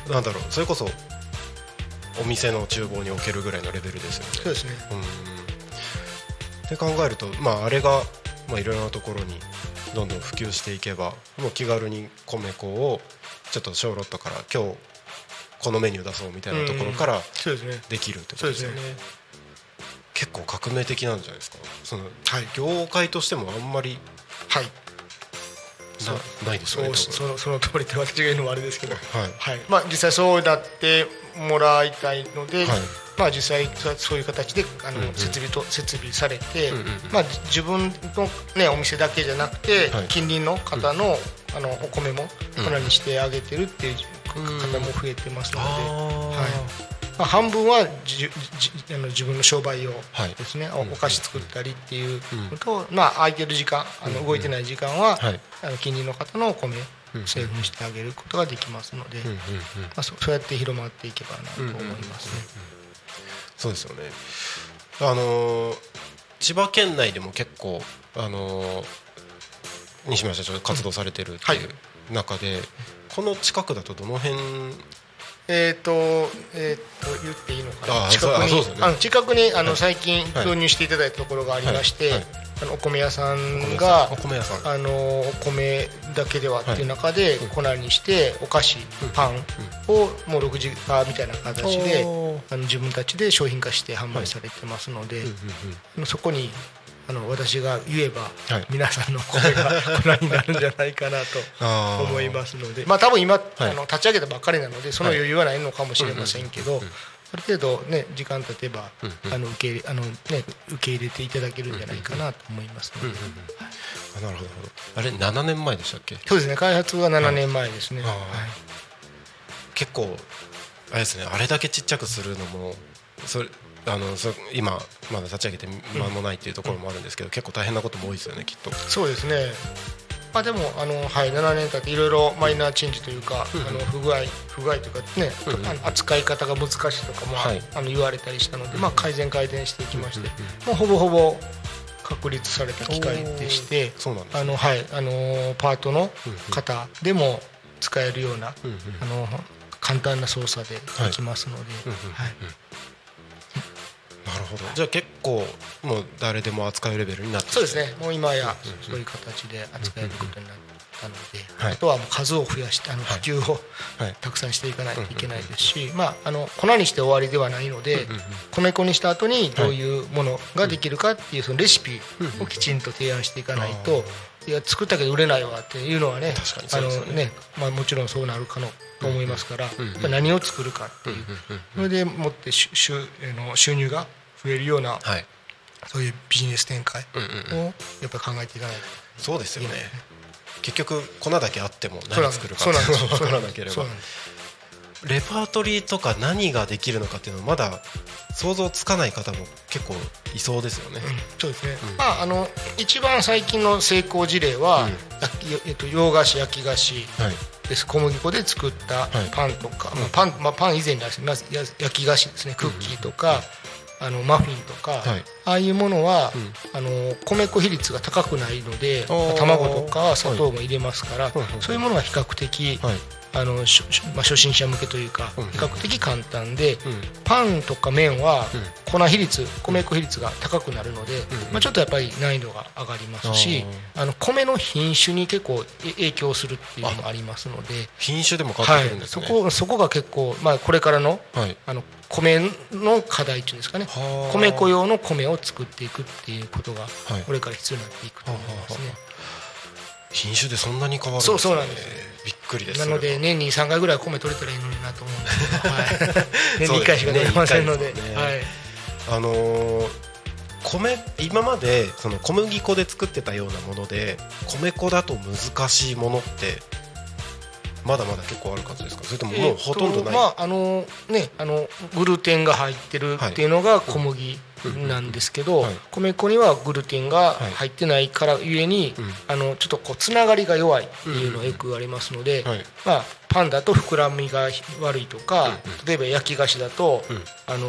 なんだろうそれこそお店の厨房に置けるぐらいのレベルですよね。そうですね。うん。って考えると、まあ、あれが、まあ、いろいろなところにどんどん普及していけばもう気軽に米粉をちょっと小ロットから今日このメニュー出そうみたいなところからできるってことですよね。結構革命的なんじゃないですか。その、はい。業界としてもあんまりはいなないですよねその その通りって私が言うのもあれですけど、はい。はい。まあ、実際そうなってもらいたいので、はい。まあ、実際そういう形であの、設備と設備されて、うんうんまあ、じ自分の、ね、お店だけじゃなくて、はい。近隣の方の,、あのお米も粉にしてあげてるっていう方も増えてますので、あはいまあ、半分はじじあの自分の商売用はい。ですね、おお菓子作ったりっていうのと、まあ、空いてる時間あの動いてない時間は、はい。あの近隣の方のお米セーフにしてあげることができますので、まあ、そそうやって広まっていけばなと思いますね。そうですよね。あのー千葉県内でも結構あのー西村社長活動されてるっていう中で、この近くだとどの辺えっ、と,、えー、と言っていいのかな？あ近くにあね。あの近くにあの、はい。最近はい。導入していただいたところがありまして、はい。はいあのお米屋さんがお米屋さん。あのお米だけではっていう中で粉にしてお菓子パンをもう6時化みたいな形であの自分たちで商品化して販売されてますのでそこにあの私が言えばはい。皆さんの声が粉になるんじゃないかなと 思いますので。まあ多分今はい。あの立ち上げたばっかりなのでその余裕はないのかもしれませんけどある程度ね時間経てばあの受け入れあのね受け入れていただけるんじゃないかなと思いますので。あなるほどあれ7年前でしたっけ？そうですね開発は7年前ですね。結構あれですねあれだけちっちゃくするのもそれあのそ今まだ立ち上げて間もないっていうところもあるんですけど、結構大変なことも多いですよねきっと。そうですね。まあでもあの、はい、7年経っていろいろマイナーチェンジというか、あの不具合不具合というかね、あの扱い方が難しいとかも、はい。あの言われたりしたので、まあ、改善改善していきまして、もうほぼほぼ確立された機械でしてあの、はいあのパートの方でも使えるような、あの簡単な操作でできますので、はいなるほど。じゃあ結構もう誰でも扱えるレベルになってそうですね。もう今やそういう形で扱えることになったので、はい。あとはもう数を増やしてあの普及をはい。たくさんしていかないといけないですし、まあ、あの粉にして終わりではないので、米粉にした後にどういうものができるかっていうそのレシピをきちんと提案していかないと、いや作ったけど売れないわっていうのはねあのね、まあ、もちろんそうなるかのと思いますから、何を作るかっていう、それでもって収収あの収入が増えるようなはい。そういうビジネス展開をやっぱり考えていかないと。そうですよね。結局粉だけあっても何作るか分か らなければレパートリーとか何ができるのかっていうのはまだ想像つかない方も結構いそうですよね、そうですね、まああの一番最近の成功事例は、焼きえっと、洋菓子焼き菓子はい。です小麦粉で作ったはい。パンとか、まあパンまあ、パン以前にはまずや焼き菓子ですね。クッキーとか、あのマフィンとか、はい。ああいうものは、あの米粉比率が高くないので卵とか砂糖も入れますから、はい。そういうものは比較的、はいあのしょしまあ、初心者向けというか、うん。比較的簡単で、ん。パンとか麺は粉比率米粉比率が高くなるので、まあ、ちょっとやっぱり難易度が上がりますしあの米の品種に結構え影響するっていうのもありますので、品種でも変わはいってくるんですね、そこそこが結構、まあ、これからのはい。あの米の課題っていうんですかね。はあ。米粉用の米を作っていくっていうことがはい。これから必要になっていくと思いますね。品種でそんなに変わるんですね。そうそうなんです。びっくりです。なので年に3回ぐらい米取れたらいいのになと思うんで。すけど、はい、年に1回しか取れませんので。ね。はい、あのー米今までその小麦粉で作ってたようなもので米粉だと難しいものってまだまだ結構ある数ですか？それとももうほとんどない、えーまああのねあのグルテンが入ってるっていうのが小麦なんですけど、はい。米粉にはグルテンが入ってないからゆえに、あのちょっとこうつながりが弱いっていうのがよく言われますので、はい。まあ、パンだと膨らみが悪いとか、例えば焼き菓子だと、あの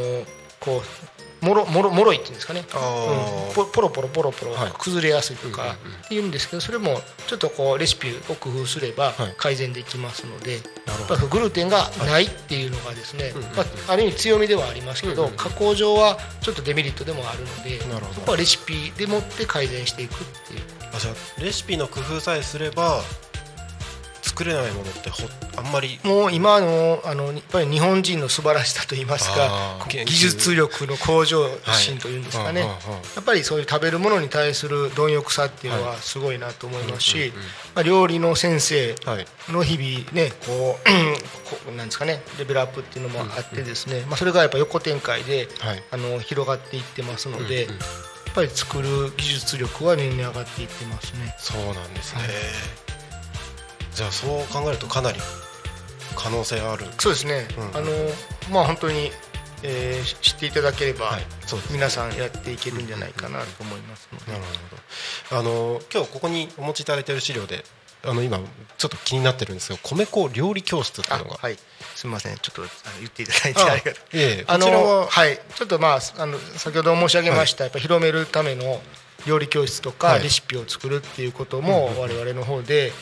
こうもろもろもろいっていうんですかね、うん。ポポロポロポロポロはい。崩れやすいとかっていうん。ですけどそれもちょっとこうレシピを工夫すればはい。改善できますので、なるほど。やっぱりグルテンがないっていうのがですね、まあ、ある意味強みではありますけど、加工上はちょっとデメリットでもあるのでそこはレシピでもって改善していくっていう。あじゃあレシピの工夫さえすれば作れないものってほあんまりもう今のあのやっぱり日本人の素晴らしさといいますか技術力の向上心というんですかね、はい。うんうんうんやっぱりそういう食べるものに対する貪欲さっていうのはすごいなと思いますし、まあ、料理の先生はいの日々ねこうこうなんですかねレベルアップっていうのもあってですね、まあ、それがやっぱ横展開で、はい。あの広がっていってますので、やっぱり作る技術力は年々上がっていってますね。そうなんですね、じゃあそう考えるとかなり可能性ある。そうですね、うん。あのまあ本当に、えー知っていただければ、はい。そう皆さんやっていけるんじゃないかなと思いますので、なるほど。あの今日ここにお持ちいただいている資料であの今ちょっと気になってるんですけど米粉料理教室っていうのが。はい。すみません。ちょっとあの言っていただいてあありがとう。いえこちらは？はい。ちょっとまああの先ほど申し上げました、やっぱ広めるための料理教室とか、はい。レシピを作るっていうことも我々の方で、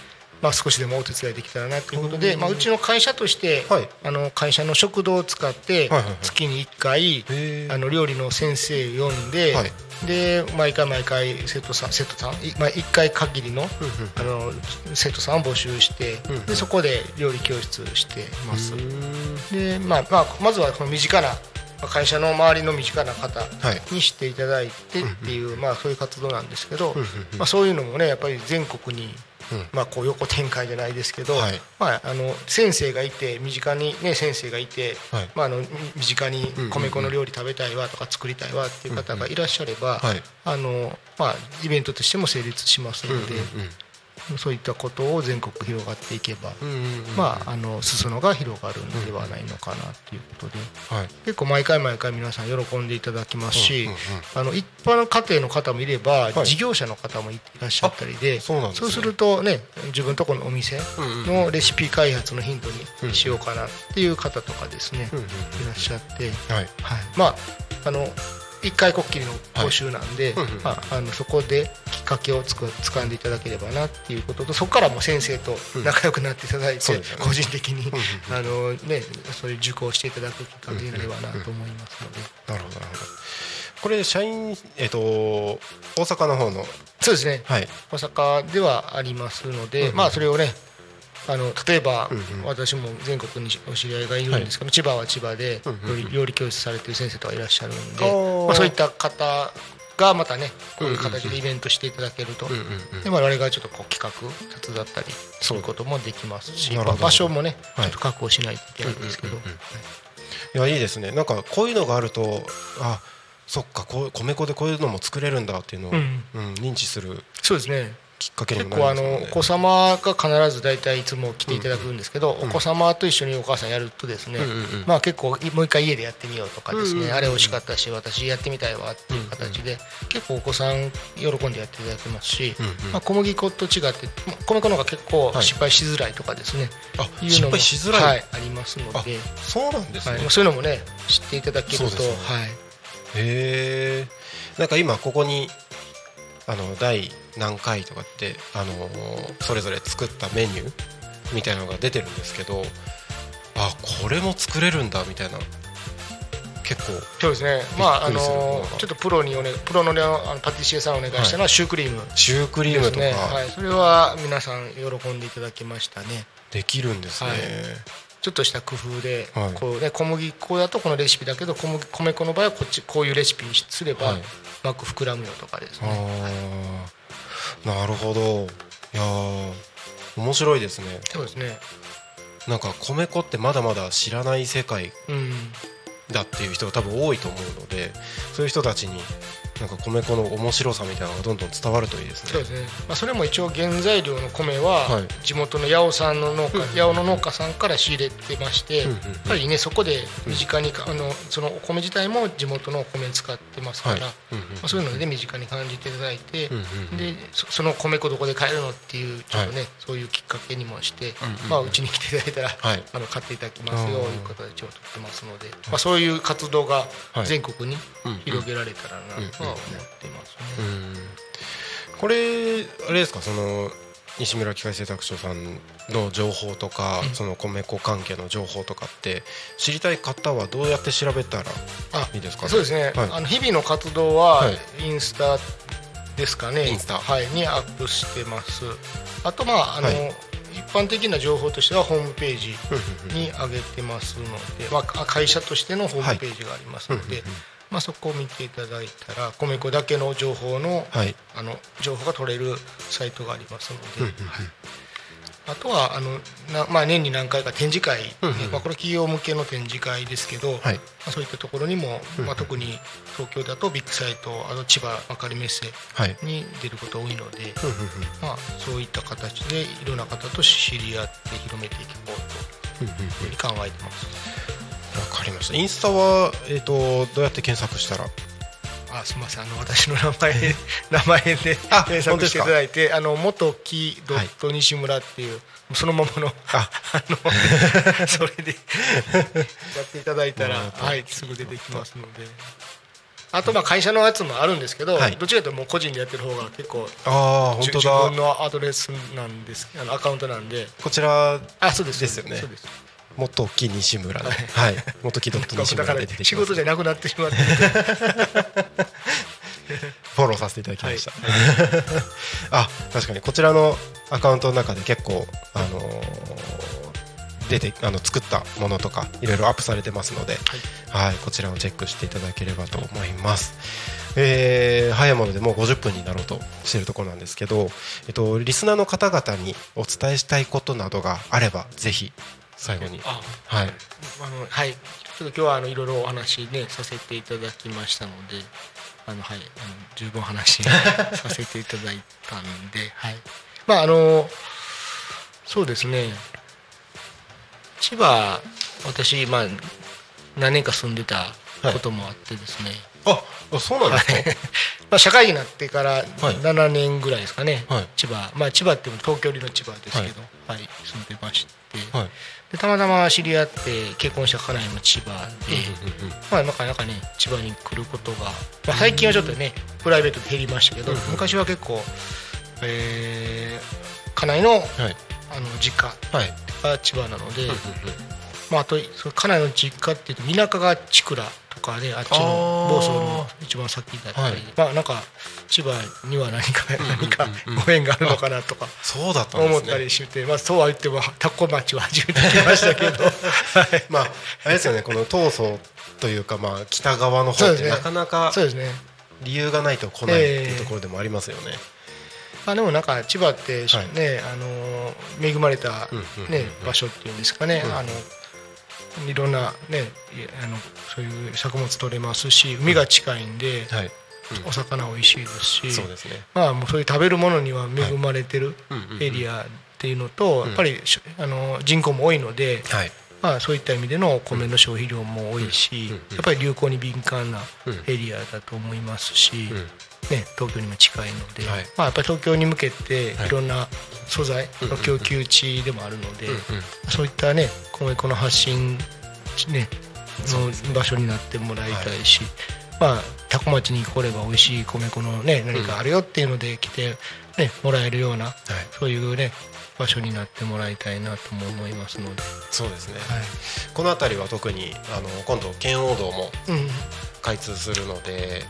まあ、少しでもお手伝いできたらなということで、まあ、うちの会社として、はい。あの会社の食堂を使って月に1回、あの料理の先生を呼んで、はい。で毎回毎回生徒さん生徒さん、いまあ、1回限りの,、あの生徒さんを募集して、でそこで料理教室してます。でまあまあ、まずはこの身近なまあ会社の周りの身近な方はい。に知っていただいてっていう、まあ、そういう活動なんですけど、まあ、そういうのもねやっぱり全国に、まあ、こう横展開じゃないですけど、はい。まあ、あの先生がいて身近に、ね、先生がいて、はい。まあ、あのみ身近に米粉の料理食べたいわとか作りたいわっていう方がいらっしゃれば、はい。あのまあ、イベントとしても成立しますので、そういったことを全国広がっていけば、まあ、あの裾野が広がるんではないのかなということで。はい。結構毎回毎回皆さん喜んでいただきますし、あの一般の家庭の方もいれば、はい。事業者の方もいらっしゃったりであそうするとね自分とこのお店のレシピ開発のヒントにしようかなっていう方とかですね、いらっしゃって、まああの一回こっきりの講習なんで、まあ、あのそこできっかけをつく掴んでいただければなっていうこととそこからもう先生と仲良くなっていただいて、そうですよね。個人的に、あのね、そういう受講していただくきっかけになればなと思いますので、なるほどなるほど。これ社員えっ、と大阪の方の。そうですね、はい。大阪ではありますので、まあそれをねあの例えば、私も全国にお知り合いがいるんですけど、千葉は千葉で料理教室されてる先生とかいらっしゃるんで、まあ、そういった方がまたねこういう形でイベントしていただけると、で我々がちょっとこう企画手伝ったりすることもできますし、場所もねちはい。ょっと確保しないといけないんですけど、いやいいですね。なんかこういうのがあるとあそっかこう米粉でこういうのも作れるんだっていうのを、うん。うん認知する。そうですねきっかけに結もなりね。構あのお子様が必ず大体いつも来ていただくんですけど、お子様と一緒にお母さんやるとですね、まあ結構もう一回家でやってみようとかですね、あれ美味しかったし私やってみたいわっていう形で、結構お子さん喜んでやっていただけますし、まあ、小麦粉と違って米粉の方が結構失敗しづらいとかですね、あい。うのも失敗しづらい？はい、ありますのあで、そうなんですね、はい、そういうのもね知っていただけると、ね。はい、へえなんか今ここにあの第何回とかってあのーそれぞれ作ったメニューみたいなのが出てるんですけどあこれも作れるんだみたいな結構そうですね。まああのちょっとプロにおねプロのねあのパティシエさんお願いしたのはシュークリーム、シュークリームとか。はい、それは皆さん喜んでいただけましたね。できるんですね、はいちょっとした工夫で、はい。こうね、小麦粉だとこのレシピだけど小麦米粉の場合はこっちこういうレシピにすれば、はい。マック膨らむよとかですあねー。なるほど。いやー。面白いですね。そうですね。なんか米粉ってまだまだ知らない世界うん。だっていう人が多分多いと思うのでそういう人たちになんか米粉の面白さみたいなのがどんどん伝わるといいですね。そうですね、まあ、それも一応原材料の米ははい。地元の八尾さんの農家、八尾の農家さんから仕入れてまして、やっぱりねそこで身近にかあのそのお米自体も地元のお米使ってますから、はい。うんうんまあ、そういうので身近に感じていただいて、でそその米粉どこで買えるのっていうちょっとね、はい。そういうきっかけにもして、まあ、うちに来ていただいたら、はい。あの買っていただきますよという形をとってますので、まあ、そういう活動がはい。全国に広げられたらなとは思ってますね。これあれですか？その西村機械製作所さんの情報とか、その米粉関係の情報とかって知りたい方はどうやって調べたらあいいですかね？そうですね、はい。あの日々の活動ははい。インスタですかね、インスタ。はい、にアップしてます。あとまああの、はい。一般的な情報としてはホームページに上げてますので、まあ、会社としてのホームページがありますので、まあ、そこを見ていただいたら米粉だけの情報の,、はい。あの情報が取れるサイトがありますので、はい。あとはあのな、まあ、年に何回か展示会、ねまあ、これ企業向けの展示会ですけど、はい。まあ、そういったところにも、まあ、特に東京だとビッグサイトあと千葉幕張メッセはい。に出ることが多いので、まあ、そういった形でいろんな方と知り合って広めていこうふうに考えてます。わかりました。インスタは、えー、とどうやって検索したら？あすみません。あの私の名前名前であ検索していただいてあの元木ドット西村っていう、そのままのあ。あの それでやっていただいたらはいすぐ出てきますので。あとまあ会社のやつもあるんですけど、はい。どちらかというともう個人でやってる方が結構ああ本自当だ。自分のアドレスなんですあのアカウントなんで。こちらあそうです。ですよね。そうです元木西村ではい。元木ドット西村で出てきます。仕事じゃなくなってしまって。フォローさせていただきました、あ確かに。こちらのアカウントの中で結構あのー出てあの作ったものとかいろいろアップされてますので、はい。こちらをチェックしていただければと思います。えー早いものでもう50分になろうとしているところなんですけど、えっと、リスナーの方々にお伝えしたいことなどがあればぜひ最後に。あはい。あのはい。ちょっと今日はあのいろいろお話ねさせていただきましたのであのはいあの十分話させていただいたんで はい。まああのそうですね。千葉私まあ何年か住んでたこともあってですね、ああそうなんですか、まあ社会人になってからはい。7年ぐらいですかね、はい。千葉。まあ千葉っていうのは東京寄りの千葉ですけど、はい。住んでまして、はい。でたまたま知り合って結婚した家内も千葉で、まあ、なかなかね千葉に来ることが、まあ、最近はちょっとねプライベートで減りましたけど、昔は結構、えー家内の,、はい。あの実家はい。が千葉なので、まあ、あとその家内の実家っていうと田舎が千倉とかであっちの房総の一番先だったり、はい。まあなんか千葉には何か何かご縁があるのかなとか。そうだった思ったりして、まあ、そうは言ってもタコ町は初めて来ましたけど、はい。まああれですよねこの東総というかまあ北側の方ってなかなかそうですね。理由がないと来ないっていうところでもありますよね。まあ、でもなんか千葉って、はい。ねあの恵まれた、ね、場所っていうんですかね、うん。あのいろんな、ね、いあのそういう作物取れますし海が近いんで、はい、お魚美味しいですしそうですね。まあ、もうそういう食べるものには恵まれてるエリアっていうのと、ん。やっぱりしあの人口も多いので、はい。まあ、そういった意味での米の消費量も多いし、やっぱり流行に敏感なうん。エリアだと思いますし、うんね、東京にも近いので、はい。まあ、やっぱり東京に向けてはい。いろんな素材の供給地でもあるので、そういったね米粉の発信、ね、の場所になってもらいたいし、まあ、多古町に来れば美味しい米粉の、ね、何かあるよっていうので来て、ね、もらえるような、はい。そういうね場所になってもらいたいなとも思いますので、そうですね。はい。この辺りは特にあの今度圏央道もうん。開通するので。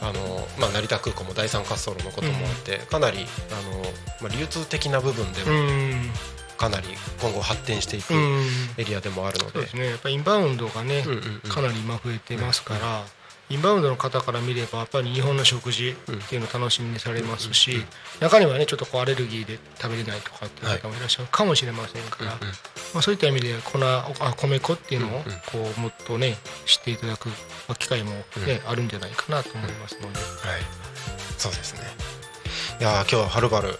あのまあ、成田空港も第三滑走路のこともあって、かなりあの、まあ、流通的な部分でうもん。かなり今後発展していくうん。エリアでもあるので。そうですね。やっぱりインバウンドがね、うんうんうん。かなり今増えてますから、インバウンドの方から見ればやっぱり日本の食事っていうのを楽しみにされますし、中にはねちょっとこうアレルギーで食べれないとかっていう方もいらっしゃるかもしれませんから、まあ、そういった意味で粉あ米粉っていうのをこうもっとね知っていただく機会も、ねあるんじゃないかなと思いますので、はい、そうですね。いやー今日ははるばる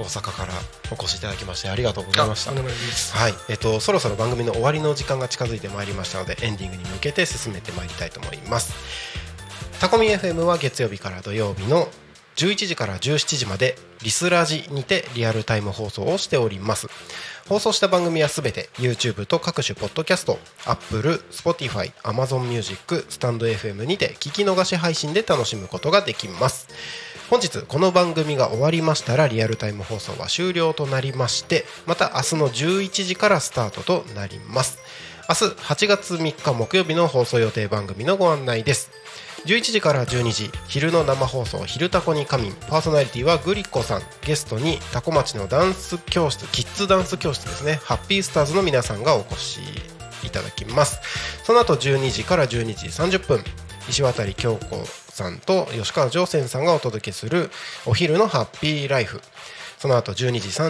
大阪からお越しいただきましてありがとうございました。はい、えっとそろそろ番組の終わりの時間が近づいてまいりましたのでエンディングに向けて進めてまいりたいと思います。タコミ FM は月曜日から土曜日の11時から17時までリスラジにてリアルタイム放送をしております。放送した番組はすべて YouTube と各種ポッドキャスト Apple、Spotify、Amazon Music、スタンド FM にて聞き逃し配信で楽しむことができます本日この番組が終わりましたらリアルタイム放送は終了となりましてまた明日の11時からスタートとなります。明日8月3日木曜日の放送予定番組のご案内です。11時から12時昼の生放送「昼タコに仮眠」パーソナリティはグリコさん。ゲストにタコ町のダンス教室キッズダンス教室ですね。ハッピースターズの皆さんがお越しいただきます。その後12時から12時30分石渡京子さんと吉川上泉さんがお届けするお昼のハッピーライフ。その後12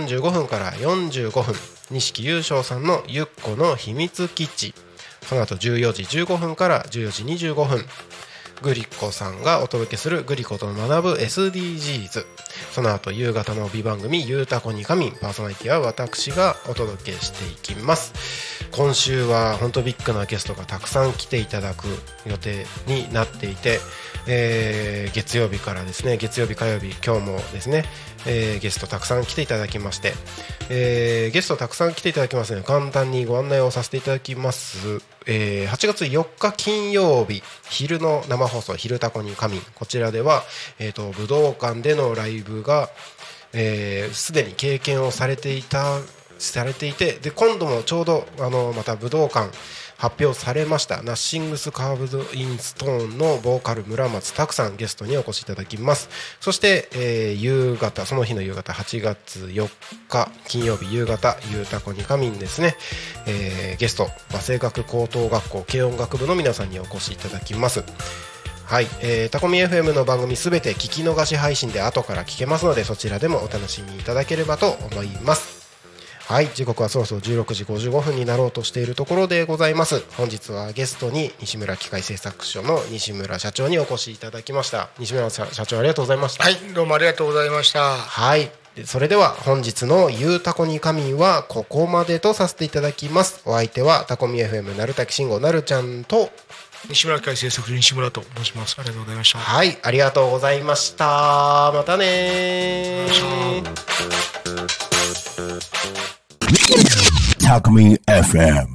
時35分から45分。錦優勝さんのゆっこの秘密基地。その後14時15分から14時25分。グリコさんがお届けするグリコと学ぶ SDGs その後夕方の帯番組「ゆうたこにかみん」パーソナリティは私がお届けしていきます。今週は本当ビッグなゲストがたくさん来ていただく予定になっていて、えー月曜日からですね月曜日火曜日今日もですね、えーゲストたくさん来ていただきまして、えーゲストたくさん来ていただきますので簡単にご案内をさせていただきます、えー8月4日金曜日昼の生放送「昼タコに神」こちらでは、えー、と武道館でのライブがえーすで、に経験をされていたされていてで今度もちょうどあのまた武道館発表されました。ナッシングスカーブドインストーンのボーカル村松拓さんゲストにお越しいただきます。そして、えー夕方その日の夕方8月4日金曜日夕方ゆうたこにかみんですね、えーゲスト和製学高等学校軽音楽部の皆さんにお越しいただきます。はい、えー、タコミ FM の番組すべて聞き逃し配信で後から聞けますのでそちらでもお楽しみいただければと思います。はい時刻はそろそろ16時55分になろうとしているところでございます本日はゲストに西村機械製作所の西村社長にお越しいただきました西村社社長ありがとうございましたはいどうもありがとうございましたはい。でそれでは本日のゆうたこに神はここまでとさせていただきます。お相手はタコミ FM なるたきしんごなるちゃんと、西村会制作所西村と申しますありがとうございましたはい、ありがとうございました。またねー。Talk Me FM.